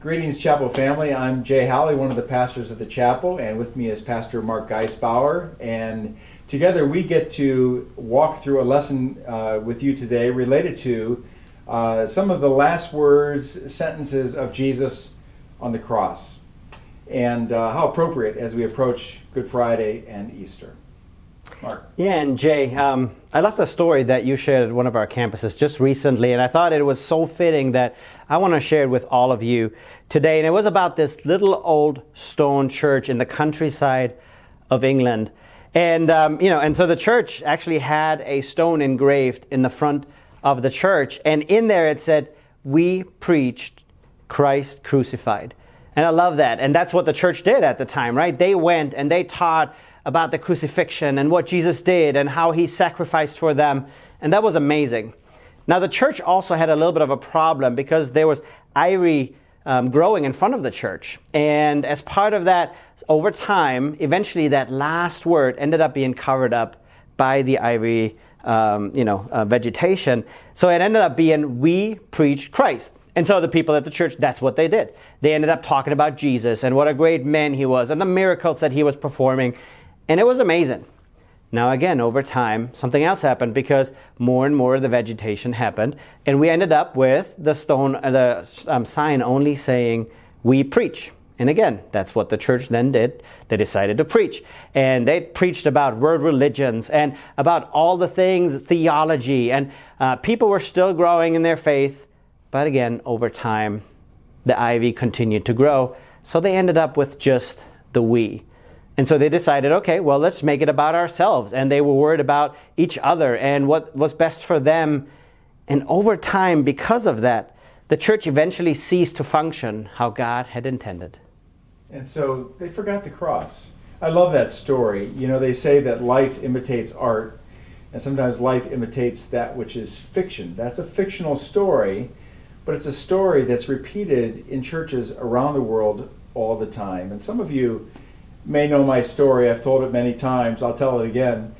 Greetings, chapel family. I'm Jay Howley, one of the pastors of the chapel, and with me is Pastor Mark Geisbauer. And together we get to walk through a lesson uh, with you today related to uh, some of the last words, sentences of Jesus on the cross, and uh, how appropriate as we approach Good Friday and Easter. Mark. Yeah, and Jay, um, I love the story that you shared at one of our campuses just recently, and I thought it was so fitting that I want to share it with all of you today. And it was about this little old stone church in the countryside of England. And, um, you know, and so the church actually had a stone engraved in the front of the church. And in there it said, We preached Christ crucified. And I love that. And that's what the church did at the time, right? They went and they taught about the crucifixion and what Jesus did and how he sacrificed for them. And that was amazing. Now, the church also had a little bit of a problem because there was ivy um, growing in front of the church. And as part of that, over time, eventually that last word ended up being covered up by the ivy, um, you know, uh, vegetation. So it ended up being, we preach Christ. And so the people at the church, that's what they did. They ended up talking about Jesus and what a great man he was and the miracles that he was performing. And it was amazing. Now, again, over time, something else happened because more and more of the vegetation happened, and we ended up with the stone, uh, the um, sign only saying, "We preach." And again, that's what the church then did. They decided to preach, and they preached about world religions and about all the things, theology, and uh, people were still growing in their faith. But again, over time, the ivy continued to grow, so they ended up with just the we. And so they decided, okay, well, let's make it about ourselves. And they were worried about each other and what was best for them. And over time, because of that, the church eventually ceased to function how God had intended. And so they forgot the cross. I love that story. You know, they say that life imitates art, and sometimes life imitates that which is fiction. That's a fictional story, but it's a story that's repeated in churches around the world all the time. And some of you, may know my story. I've told it many times. I'll tell it again.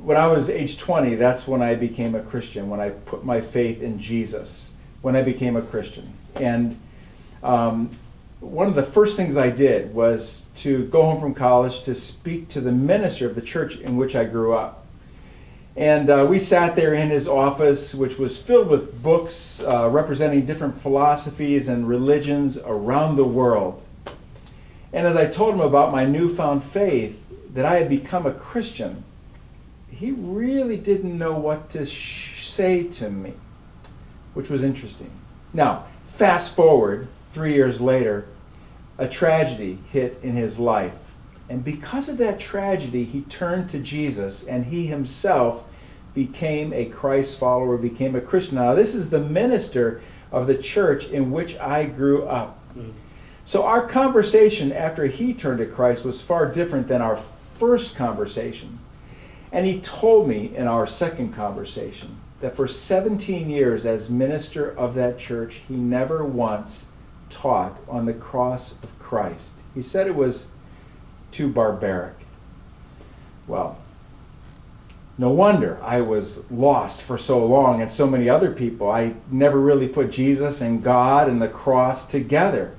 When I was age 20, that's when I became a Christian, when I put my faith in Jesus, when I became a Christian. And um, one of the first things I did was to go home from college to speak to the minister of the church in which I grew up. And uh, we sat there in his office, which was filled with books uh, representing different philosophies and religions around the world. And as I told him about my newfound faith, that I had become a Christian, he really didn't know what to sh- say to me, which was interesting. Now, fast forward three years later, a tragedy hit in his life. And because of that tragedy, he turned to Jesus and he himself became a Christ follower, became a Christian. Now, this is the minister of the church in which I grew up. Mm. So our conversation after he turned to Christ was far different than our first conversation. And he told me in our second conversation that for 17 years as minister of that church, he never once taught on the cross of Christ. He said it was too barbaric. Well, no wonder I was lost for so long and so many other people. I never really put Jesus and God and the cross together.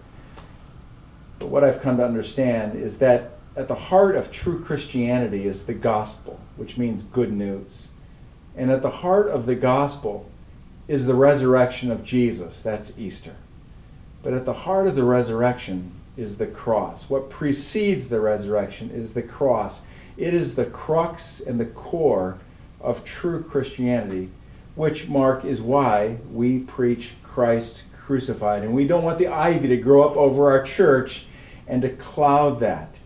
But what I've come to understand is that at the heart of true Christianity is the gospel, which means good news. And at the heart of the gospel is the resurrection of Jesus. That's Easter. But at the heart of the resurrection is the cross. What precedes the resurrection is the cross. It is the crux and the core of true Christianity, which, Mark, is why we preach Christ crucified. And we don't want the ivy to grow up over our church and to cloud that.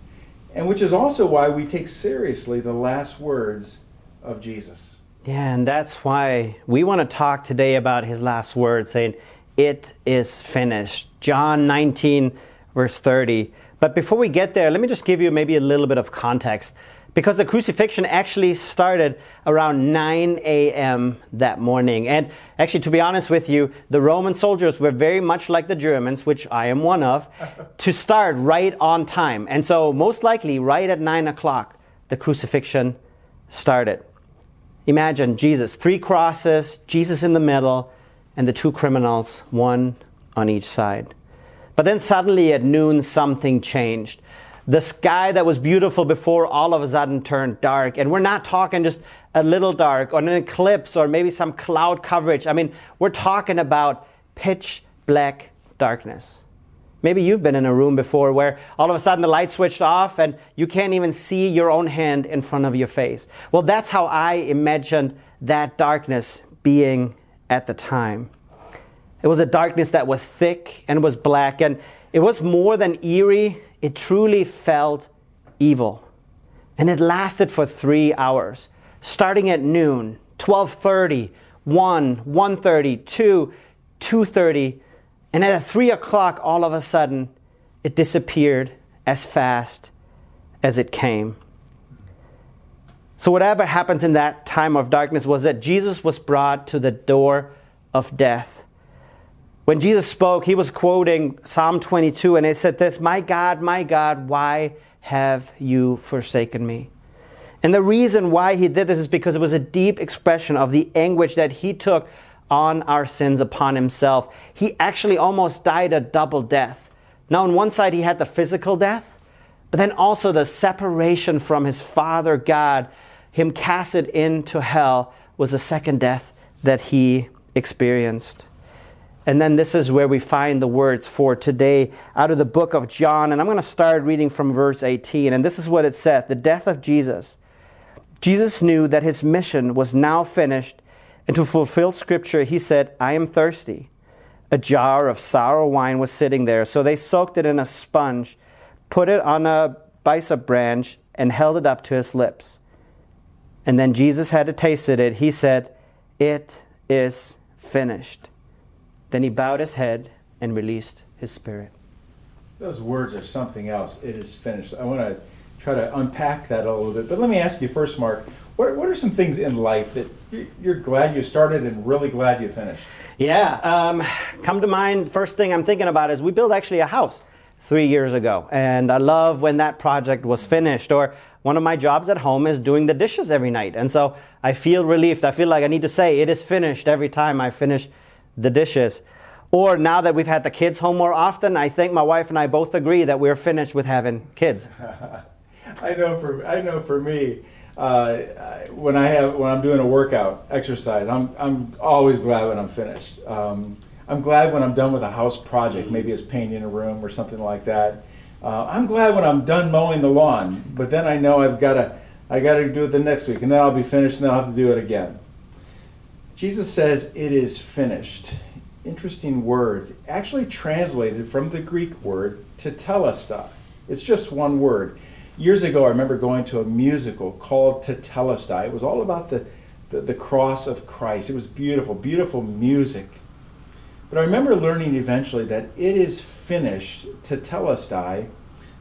And which is also why we take seriously the last words of Jesus. Yeah, and that's why we want to talk today about his last words, saying, It is finished. John 19, verse 30. But before we get there, let me just give you maybe a little bit of context because the crucifixion actually started around 9 a.m. that morning. And actually, to be honest with you, the Roman soldiers were very much like the Germans, which I am one of, to start right on time. And so, most likely, right at 9 o'clock, the crucifixion started. Imagine Jesus, three crosses, Jesus in the middle, and the two criminals, one on each side. But then suddenly at noon, something changed. The sky that was beautiful before all of a sudden turned dark. And we're not talking just a little dark or an eclipse or maybe some cloud coverage. I mean, we're talking about pitch black darkness. Maybe you've been in a room before where all of a sudden the light switched off and you can't even see your own hand in front of your face. Well, that's how I imagined that darkness being at the time. It was a darkness that was thick and was black, and it was more than eerie, it truly felt evil. And it lasted for three hours, starting at noon, 12.30, 1, 1.30, 2, 2.30, and at 3 o'clock, all of a sudden, it disappeared as fast as it came. So, whatever happens in that time of darkness was that Jesus was brought to the door of death. When Jesus spoke, he was quoting Psalm 22, and he said this My God, my God, why have you forsaken me? And the reason why he did this is because it was a deep expression of the anguish that he took on our sins upon himself. He actually almost died a double death. Now, on one side, he had the physical death, but then also the separation from his Father God him casted into hell was the second death that he experienced. And then this is where we find the words for today out of the book of John. And I'm going to start reading from verse 18. And this is what it said The death of Jesus. Jesus knew that his mission was now finished. And to fulfill scripture, he said, I am thirsty. A jar of sour wine was sitting there. So they soaked it in a sponge, put it on a hyssop branch, and held it up to his lips. And then Jesus had tasted it. He said, It is finished. Then he bowed his head and released his spirit. Those words are something else. It is finished. I want to try to unpack that a little bit. But let me ask you first, Mark, what, what are some things in life that you're glad you started and really glad you finished? Yeah, um, come to mind, first thing I'm thinking about is we built actually a house three years ago. And I love when that project was finished. Or one of my jobs at home is doing the dishes every night. And so I feel relieved. I feel like I need to say it is finished every time I finish the dishes. Or now that we've had the kids home more often, I think my wife and I both agree that we're finished with having kids. I know for I know for me, uh, when I have when I'm doing a workout exercise, I'm I'm always glad when I'm finished. Um, I'm glad when I'm done with a house project, maybe it's painting a room or something like that. Uh, I'm glad when I'm done mowing the lawn, but then I know I've got to I got to do it the next week, and then I'll be finished, and then I'll have to do it again. Jesus says, "It is finished." Interesting words, actually translated from the Greek word tetelestai. It's just one word. Years ago, I remember going to a musical called Tetelestai. It was all about the, the, the cross of Christ. It was beautiful, beautiful music. But I remember learning eventually that it is finished tetelestai.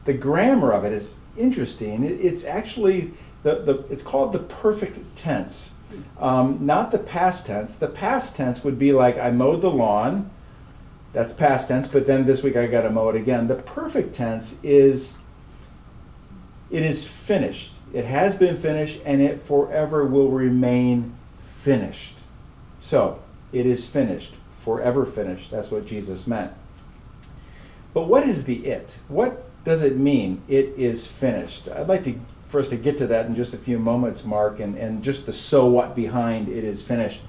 The grammar of it is interesting. It, it's actually the, the it's called the perfect tense, um, not the past tense. The past tense would be like I mowed the lawn. That's past tense, but then this week I got to mow it again. The perfect tense is it is finished. It has been finished and it forever will remain finished. So, it is finished forever finished. That's what Jesus meant. But what is the it? What does it mean? It is finished. I'd like to for us to get to that in just a few moments, Mark, and, and just the so what behind it is finished.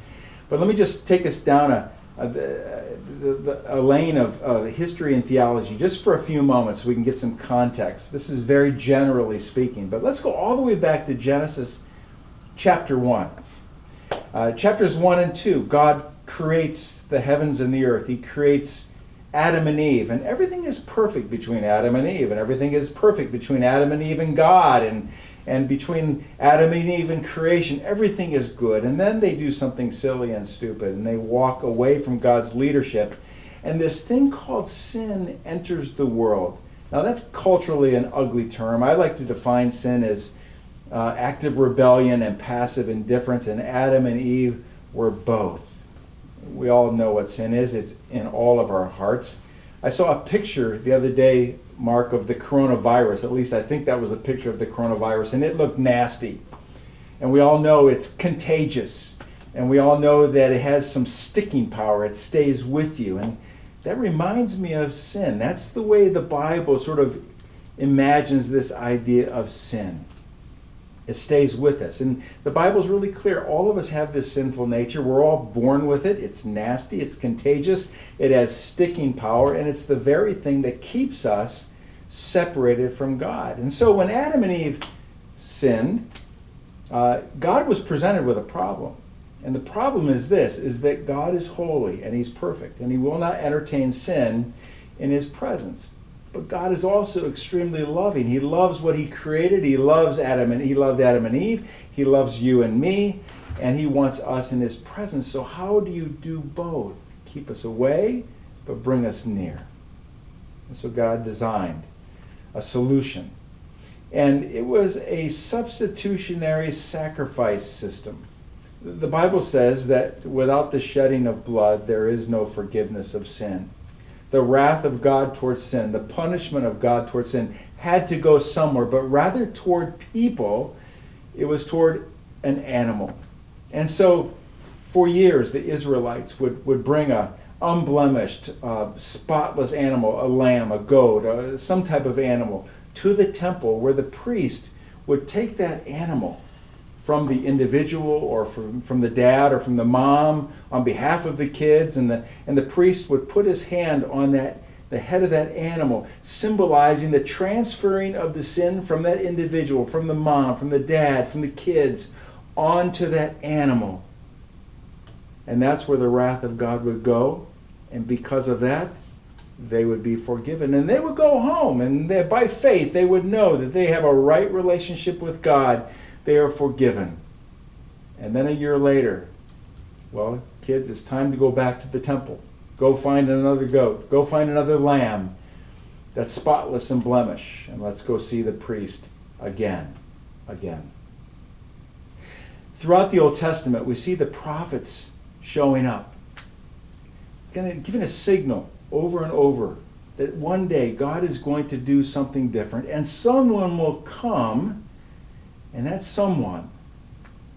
But let me just take us down a, a, a, a lane of history and theology just for a few moments so we can get some context. This is very generally speaking, but let's go all the way back to Genesis chapter 1. Uh, chapters 1 and 2, God creates the heavens and the earth. He creates Adam and Eve, and everything is perfect between Adam and Eve, and everything is perfect between Adam and Eve and God, and and between Adam and Eve and creation, everything is good. And then they do something silly and stupid, and they walk away from God's leadership, and this thing called sin enters the world. Now that's culturally an ugly term. I like to define sin as uh, active rebellion and passive indifference, and Adam and Eve were both we all know what sin is, it's in all of our hearts. I saw a picture the other day, Mark, of the coronavirus. At least I think that was a picture of the coronavirus, and it looked nasty. And we all know it's contagious. And we all know that it has some sticking power. It stays with you. And That reminds me of sin. That's the way the Bible sort of imagines this idea of sin. It stays with us. And the Bible's really clear. All of us have this sinful nature. We're all born with it. It's nasty, it's contagious, it has sticking power, and it's the very thing that keeps us separated from God. And so when Adam and Eve sinned, uh, God was presented with a problem. And the problem is this is that God is holy and he's perfect and he will not entertain sin in his presence. But God is also extremely loving. He loves what he created. He loves Adam and he loved Adam and Eve. He loves you and me and he wants us in his presence. So how do you do both? Keep us away but bring us near. And so God designed a solution. And it was a substitutionary sacrifice system the Bible says that without the shedding of blood, there is no forgiveness of sin. The wrath of God towards sin, the punishment of God towards sin, had to go somewhere, but rather toward people, it was toward an animal. And so, for years, the Israelites would, would bring a unblemished, uh, spotless animal, a lamb, a goat, uh, some type of animal, to the temple where the priest would take that animal from the individual or from, from the dad or from the mom on behalf of the kids and the and the priest would put his hand on that the head of that animal symbolizing the transferring of the sin from that individual from the mom from the dad from the kids onto that animal. And that's where the wrath of God would go and because of that they would be forgiven. And they would go home and they, by faith they would know that they have a right relationship with God they are forgiven. And then a year later, well, kids, it's time to go back to the temple. Go find another goat. Go find another lamb that's spotless and blemish. And let's go see the priest again. Again. Throughout the Old Testament, we see the prophets showing up, giving a signal over and over that one day God is going to do something different and someone will come and that someone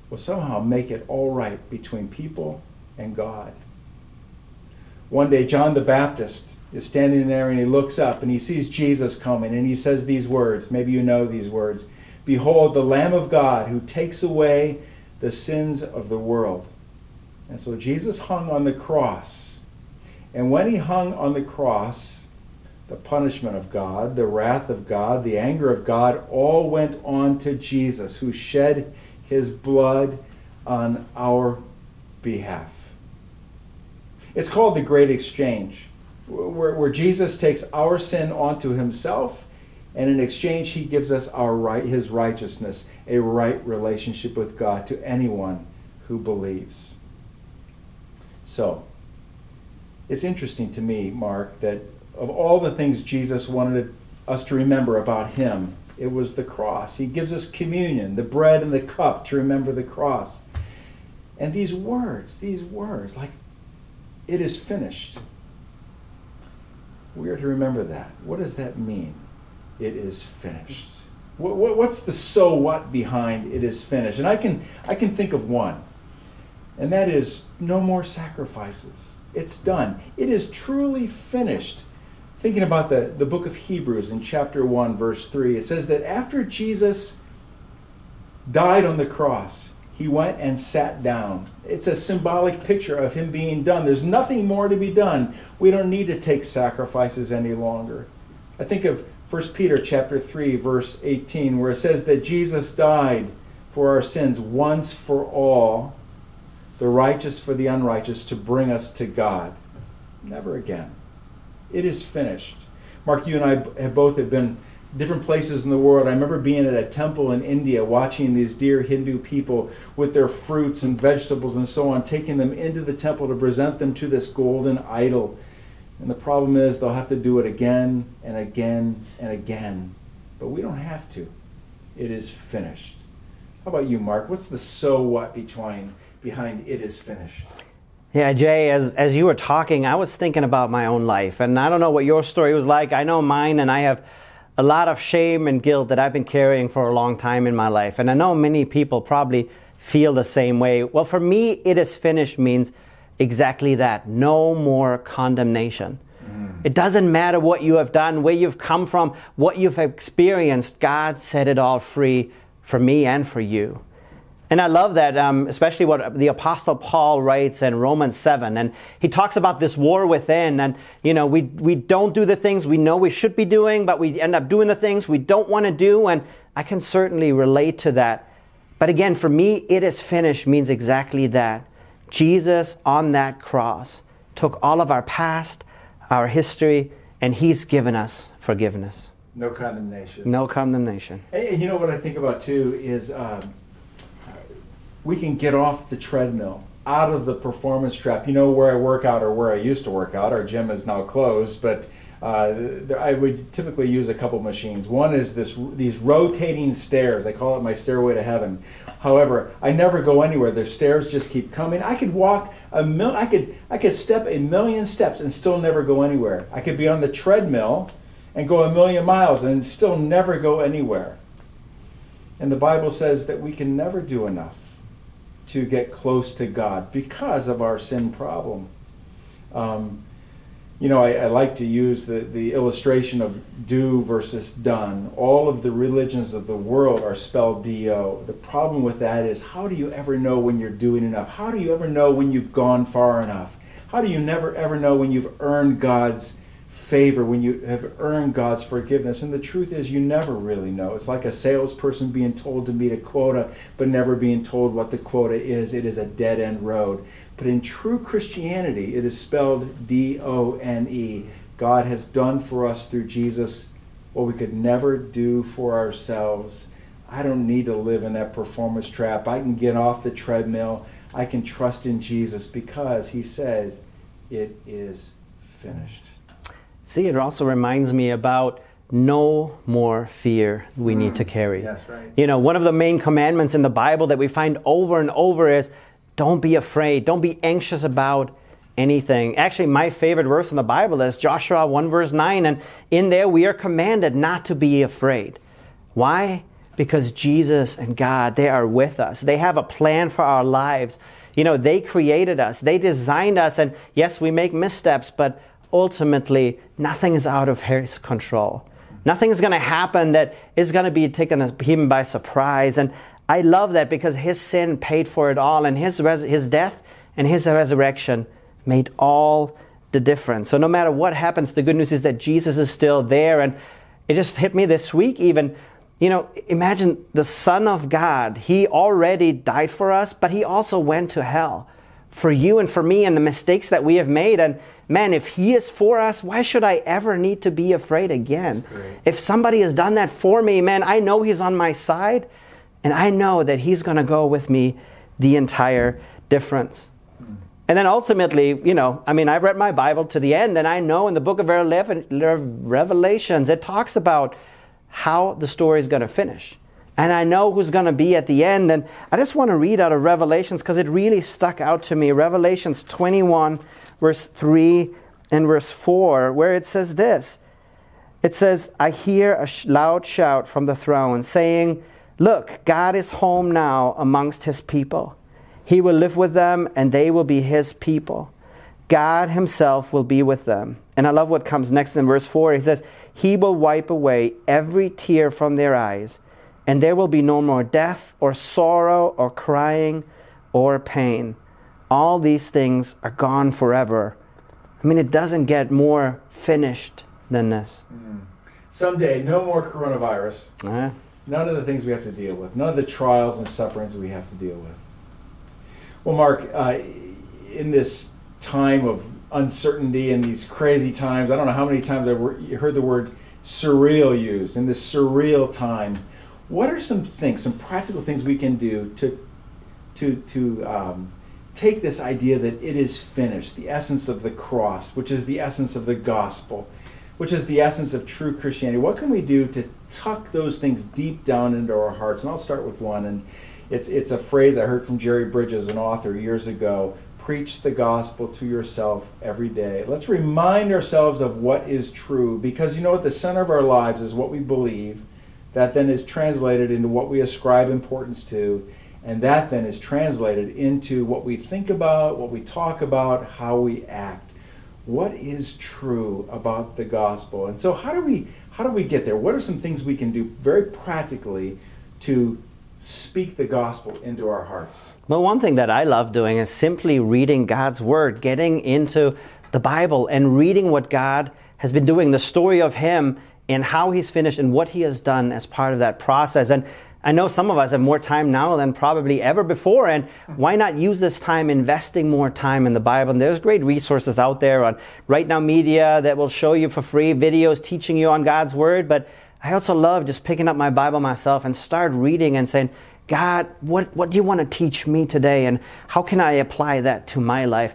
will somehow make it all right between people and God. One day, John the Baptist is standing there and he looks up and he sees Jesus coming and he says these words. Maybe you know these words Behold, the Lamb of God who takes away the sins of the world. And so Jesus hung on the cross. And when he hung on the cross, the punishment of God, the wrath of God, the anger of God, all went on to Jesus, who shed his blood on our behalf. It's called the Great Exchange, where, where Jesus takes our sin onto himself, and in exchange, he gives us our right, his righteousness, a right relationship with God to anyone who believes. So, it's interesting to me, Mark, that of all the things Jesus wanted us to remember about him, it was the cross. He gives us communion, the bread and the cup to remember the cross. And these words, these words, like, it is finished. We are to remember that. What does that mean? It is finished. What's the so what behind it is finished? And I can, I can think of one, and that is no more sacrifices. It's done. It is truly finished thinking about the, the book of Hebrews in chapter 1, verse 3, it says that after Jesus died on the cross, he went and sat down. It's a symbolic picture of him being done. There's nothing more to be done. We don't need to take sacrifices any longer. I think of 1 Peter chapter 3 verse 18 where it says that Jesus died for our sins once for all, the righteous for the unrighteous to bring us to God. Never again. It is finished. Mark, you and I have both have been different places in the world. I remember being at a temple in India watching these dear Hindu people with their fruits and vegetables and so on, taking them into the temple to present them to this golden idol. And the problem is they'll have to do it again and again and again. But we don't have to. It is finished. How about you, Mark? What's the so what between behind it is finished? Yeah, Jay, as, as you were talking, I was thinking about my own life. And I don't know what your story was like. I know mine, and I have a lot of shame and guilt that I've been carrying for a long time in my life. And I know many people probably feel the same way. Well, for me, it is finished means exactly that no more condemnation. Mm. It doesn't matter what you have done, where you've come from, what you've experienced. God set it all free for me and for you. And I love that, um, especially what the Apostle Paul writes in Romans 7. And he talks about this war within. And, you know, we, we don't do the things we know we should be doing, but we end up doing the things we don't want to do. And I can certainly relate to that. But again, for me, it is finished means exactly that. Jesus on that cross took all of our past, our history, and he's given us forgiveness. No condemnation. No condemnation. And, you know what I think about too is um, we can get off the treadmill, out of the performance trap. You know where I work out or where I used to work out. Our gym is now closed, but uh, I would typically use a couple machines. One is this these rotating stairs. I call it my stairway to heaven. However, I never go anywhere. The stairs just keep coming. I could walk a mil- I could I could step a million steps and still never go anywhere. I could be on the treadmill and go a million miles and still never go anywhere. And the Bible says that we can never do enough to get close to God because of our sin problem. Um, you know, I, I, like to use the, the illustration of do versus done. All of the religions of the world are spelled D-O. The problem with that is how do you ever know when you're doing enough? How do you ever know when you've gone far enough? How do you never ever know when you've earned God's favor, when you have earned God's forgiveness? And the truth is, you never really know. It's like a salesperson being told to meet a quota, but never being told what the quota is. It is a dead end road. But in true Christianity, it is spelled D O N E. God has done for us through Jesus what we could never do for ourselves. I don't need to live in that performance trap. I can get off the treadmill. I can trust in Jesus because he says it is finished. See, it also reminds me about no more fear we mm. need to mm. carry. That's right. You know, one of the main commandments in the Bible that we find over and over is don't be afraid. Don't be anxious about anything. Actually, my favorite verse in the Bible is Joshua 1 verse 9. And in there, we are commanded not to be afraid. Why? Because Jesus and God, they are with us. They have a plan for our lives. You know, they created us, they designed us. And yes, we make missteps, but ultimately, nothing is out of His control. Nothing is going to happen that is going to be taken him by surprise. And I love that because his sin paid for it all, and his, res- his death and his resurrection made all the difference. So no matter what happens, the good news is that Jesus is still there. And it just hit me this week, even. You know, imagine the Son of God. He already died for us, but he also went to hell for you and for me and the mistakes that we have made. And man, if he is for us, why should I ever need to be afraid again? If somebody has done that for me, man, I know he's on my side. And I know that He's going to go with me the entire difference. And then ultimately, you know, I mean, I've read my Bible to the end, and I know in the book of Revelations, it talks about how the story is going to finish. And I know who's going to be at the end. And I just want to read out of Revelations because it really stuck out to me. Revelations 21, verse 3 and verse 4, where it says this It says, I hear a loud shout from the throne saying, Look, God is home now amongst his people. He will live with them and they will be his people. God himself will be with them. And I love what comes next in verse 4. He says, He will wipe away every tear from their eyes, and there will be no more death or sorrow or crying or pain. All these things are gone forever. I mean, it doesn't get more finished than this. Mm. Someday, no more coronavirus. Uh-huh. None of the things we have to deal with, none of the trials and sufferings we have to deal with. Well, Mark, uh, in this time of uncertainty and these crazy times, I don't know how many times I've heard the word surreal used. In this surreal time, what are some things, some practical things we can do to, to, to um, take this idea that it is finished, the essence of the cross, which is the essence of the gospel, which is the essence of true Christianity. What can we do to tuck those things deep down into our hearts? And I'll start with one. And it's, it's a phrase I heard from Jerry Bridges, an author, years ago. Preach the gospel to yourself every day. Let's remind ourselves of what is true because you know what? The center of our lives is what we believe. That then is translated into what we ascribe importance to. And that then is translated into what we think about, what we talk about, how we act what is true about the gospel. And so, how do we how do we get there? What are some things we can do very practically to speak the gospel into our hearts? Well, one thing that I love doing is simply reading God's word, getting into the Bible and reading what God has been doing, the story of Him and how He's finished and what He has done as part of that process. And I know some of us have more time now than probably ever before, and why not use this time investing more time in the Bible? And there's great resources out there on Right Now Media that will show you for free videos teaching you on God's Word. But I also love just picking up my Bible myself and start reading and saying, God, what, what do you want to teach me today? And how can I apply that to my life?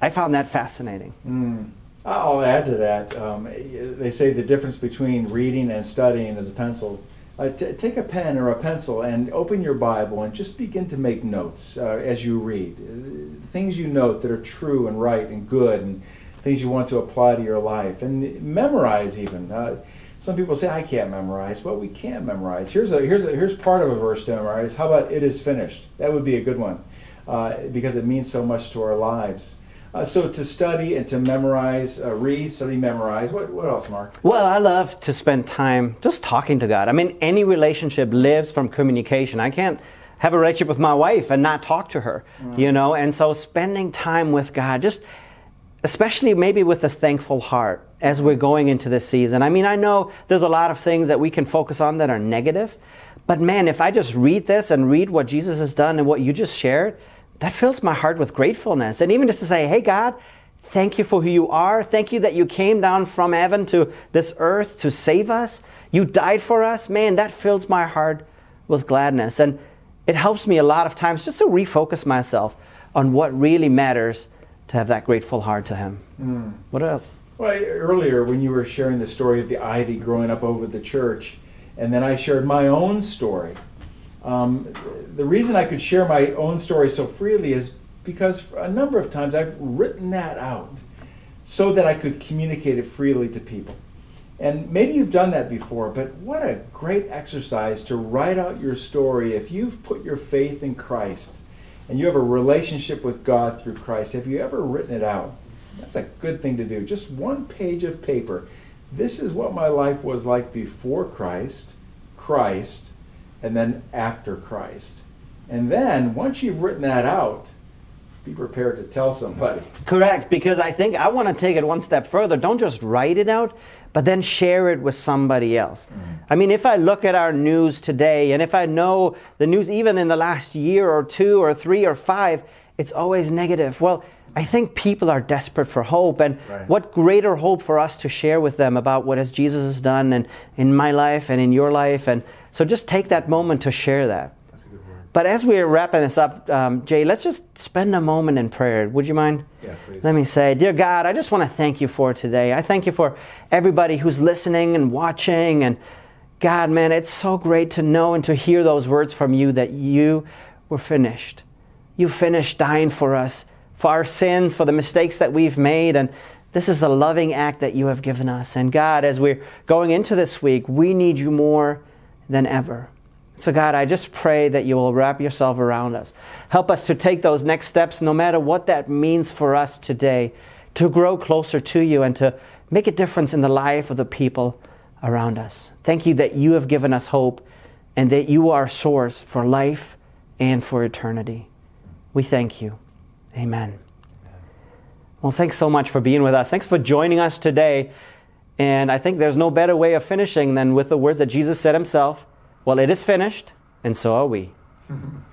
I found that fascinating. Mm. I'll add to that. Um, they say the difference between reading and studying is a pencil. Uh, t- take a pen or a pencil and open your Bible and just begin to make notes uh, as you read. Uh, things you note that are true and right and good and things you want to apply to your life. And memorize even. Uh, some people say, I can't memorize. Well, we can memorize. Here's, a, here's, a, here's part of a verse to memorize. How about it is finished? That would be a good one uh, because it means so much to our lives. Uh, so to study and to memorize, uh, read, study, memorize. What, what else, Mark? Well, I love to spend time just talking to God. I mean, any relationship lives from communication. I can't have a relationship with my wife and not talk to her, mm. you know? And so spending time with God, just especially maybe with a thankful heart as we're going into this season. I mean, I know there's a lot of things that we can focus on that are negative, but man, if I just read this and read what Jesus has done and what you just shared, that fills my heart with gratefulness. And even just to say, hey, God, thank you for who you are. Thank you that you came down from heaven to this earth to save us. You died for us. Man, that fills my heart with gladness. And it helps me a lot of times just to refocus myself on what really matters to have that grateful heart to Him. Mm. What else? Well, earlier when you were sharing the story of the ivy growing up over the church, and then I shared my own story um, the reason I could share my own story so freely is because a number of times I've written that out so that I could communicate it freely to people. And maybe you've done that before, but what a great exercise to write out your story if you've put your faith in Christ and you have a relationship with God through Christ. Have you ever written it out? That's a good thing to do. Just one page of paper. This is what my life was like before Christ, Christ, and then after Christ. And then once you've written that out, be prepared to tell somebody. Correct, because I think I want to take it one step further. Don't just write it out, but then share it with somebody else. Mm-hmm. I mean, if I look at our news today, and if I know the news even in the last year or two or three or five, it's always negative. Well, I think people are desperate for hope, and right. what greater hope for us to share with them about what has Jesus has done and in my life and in your life, and so just take that moment to share that. That's a good word. But as we're wrapping this up, um, Jay, let's just spend a moment in prayer. Would you mind? Yeah, please. Let me say, dear God, I just want to thank you for today. I thank you for everybody who's listening and watching, and God, man, it's so great to know and to hear those words from you that you were finished. You finished dying for us for our sins, for the mistakes that we've made. And this is the loving act that you have given us. And God, as we're going into this week, we need you more than ever. So, God, I just pray that you will wrap yourself around us. Help us to take those next steps, no matter what that means for us today, to grow closer to you and to make a difference in the life of the people around us. Thank you that you have given us hope and that you are a source for life and for eternity. We thank you. Amen. Well, thanks so much for being with us. Thanks for joining us today. And I think there's no better way of finishing than with the words that Jesus said himself Well, it is finished, and so are we.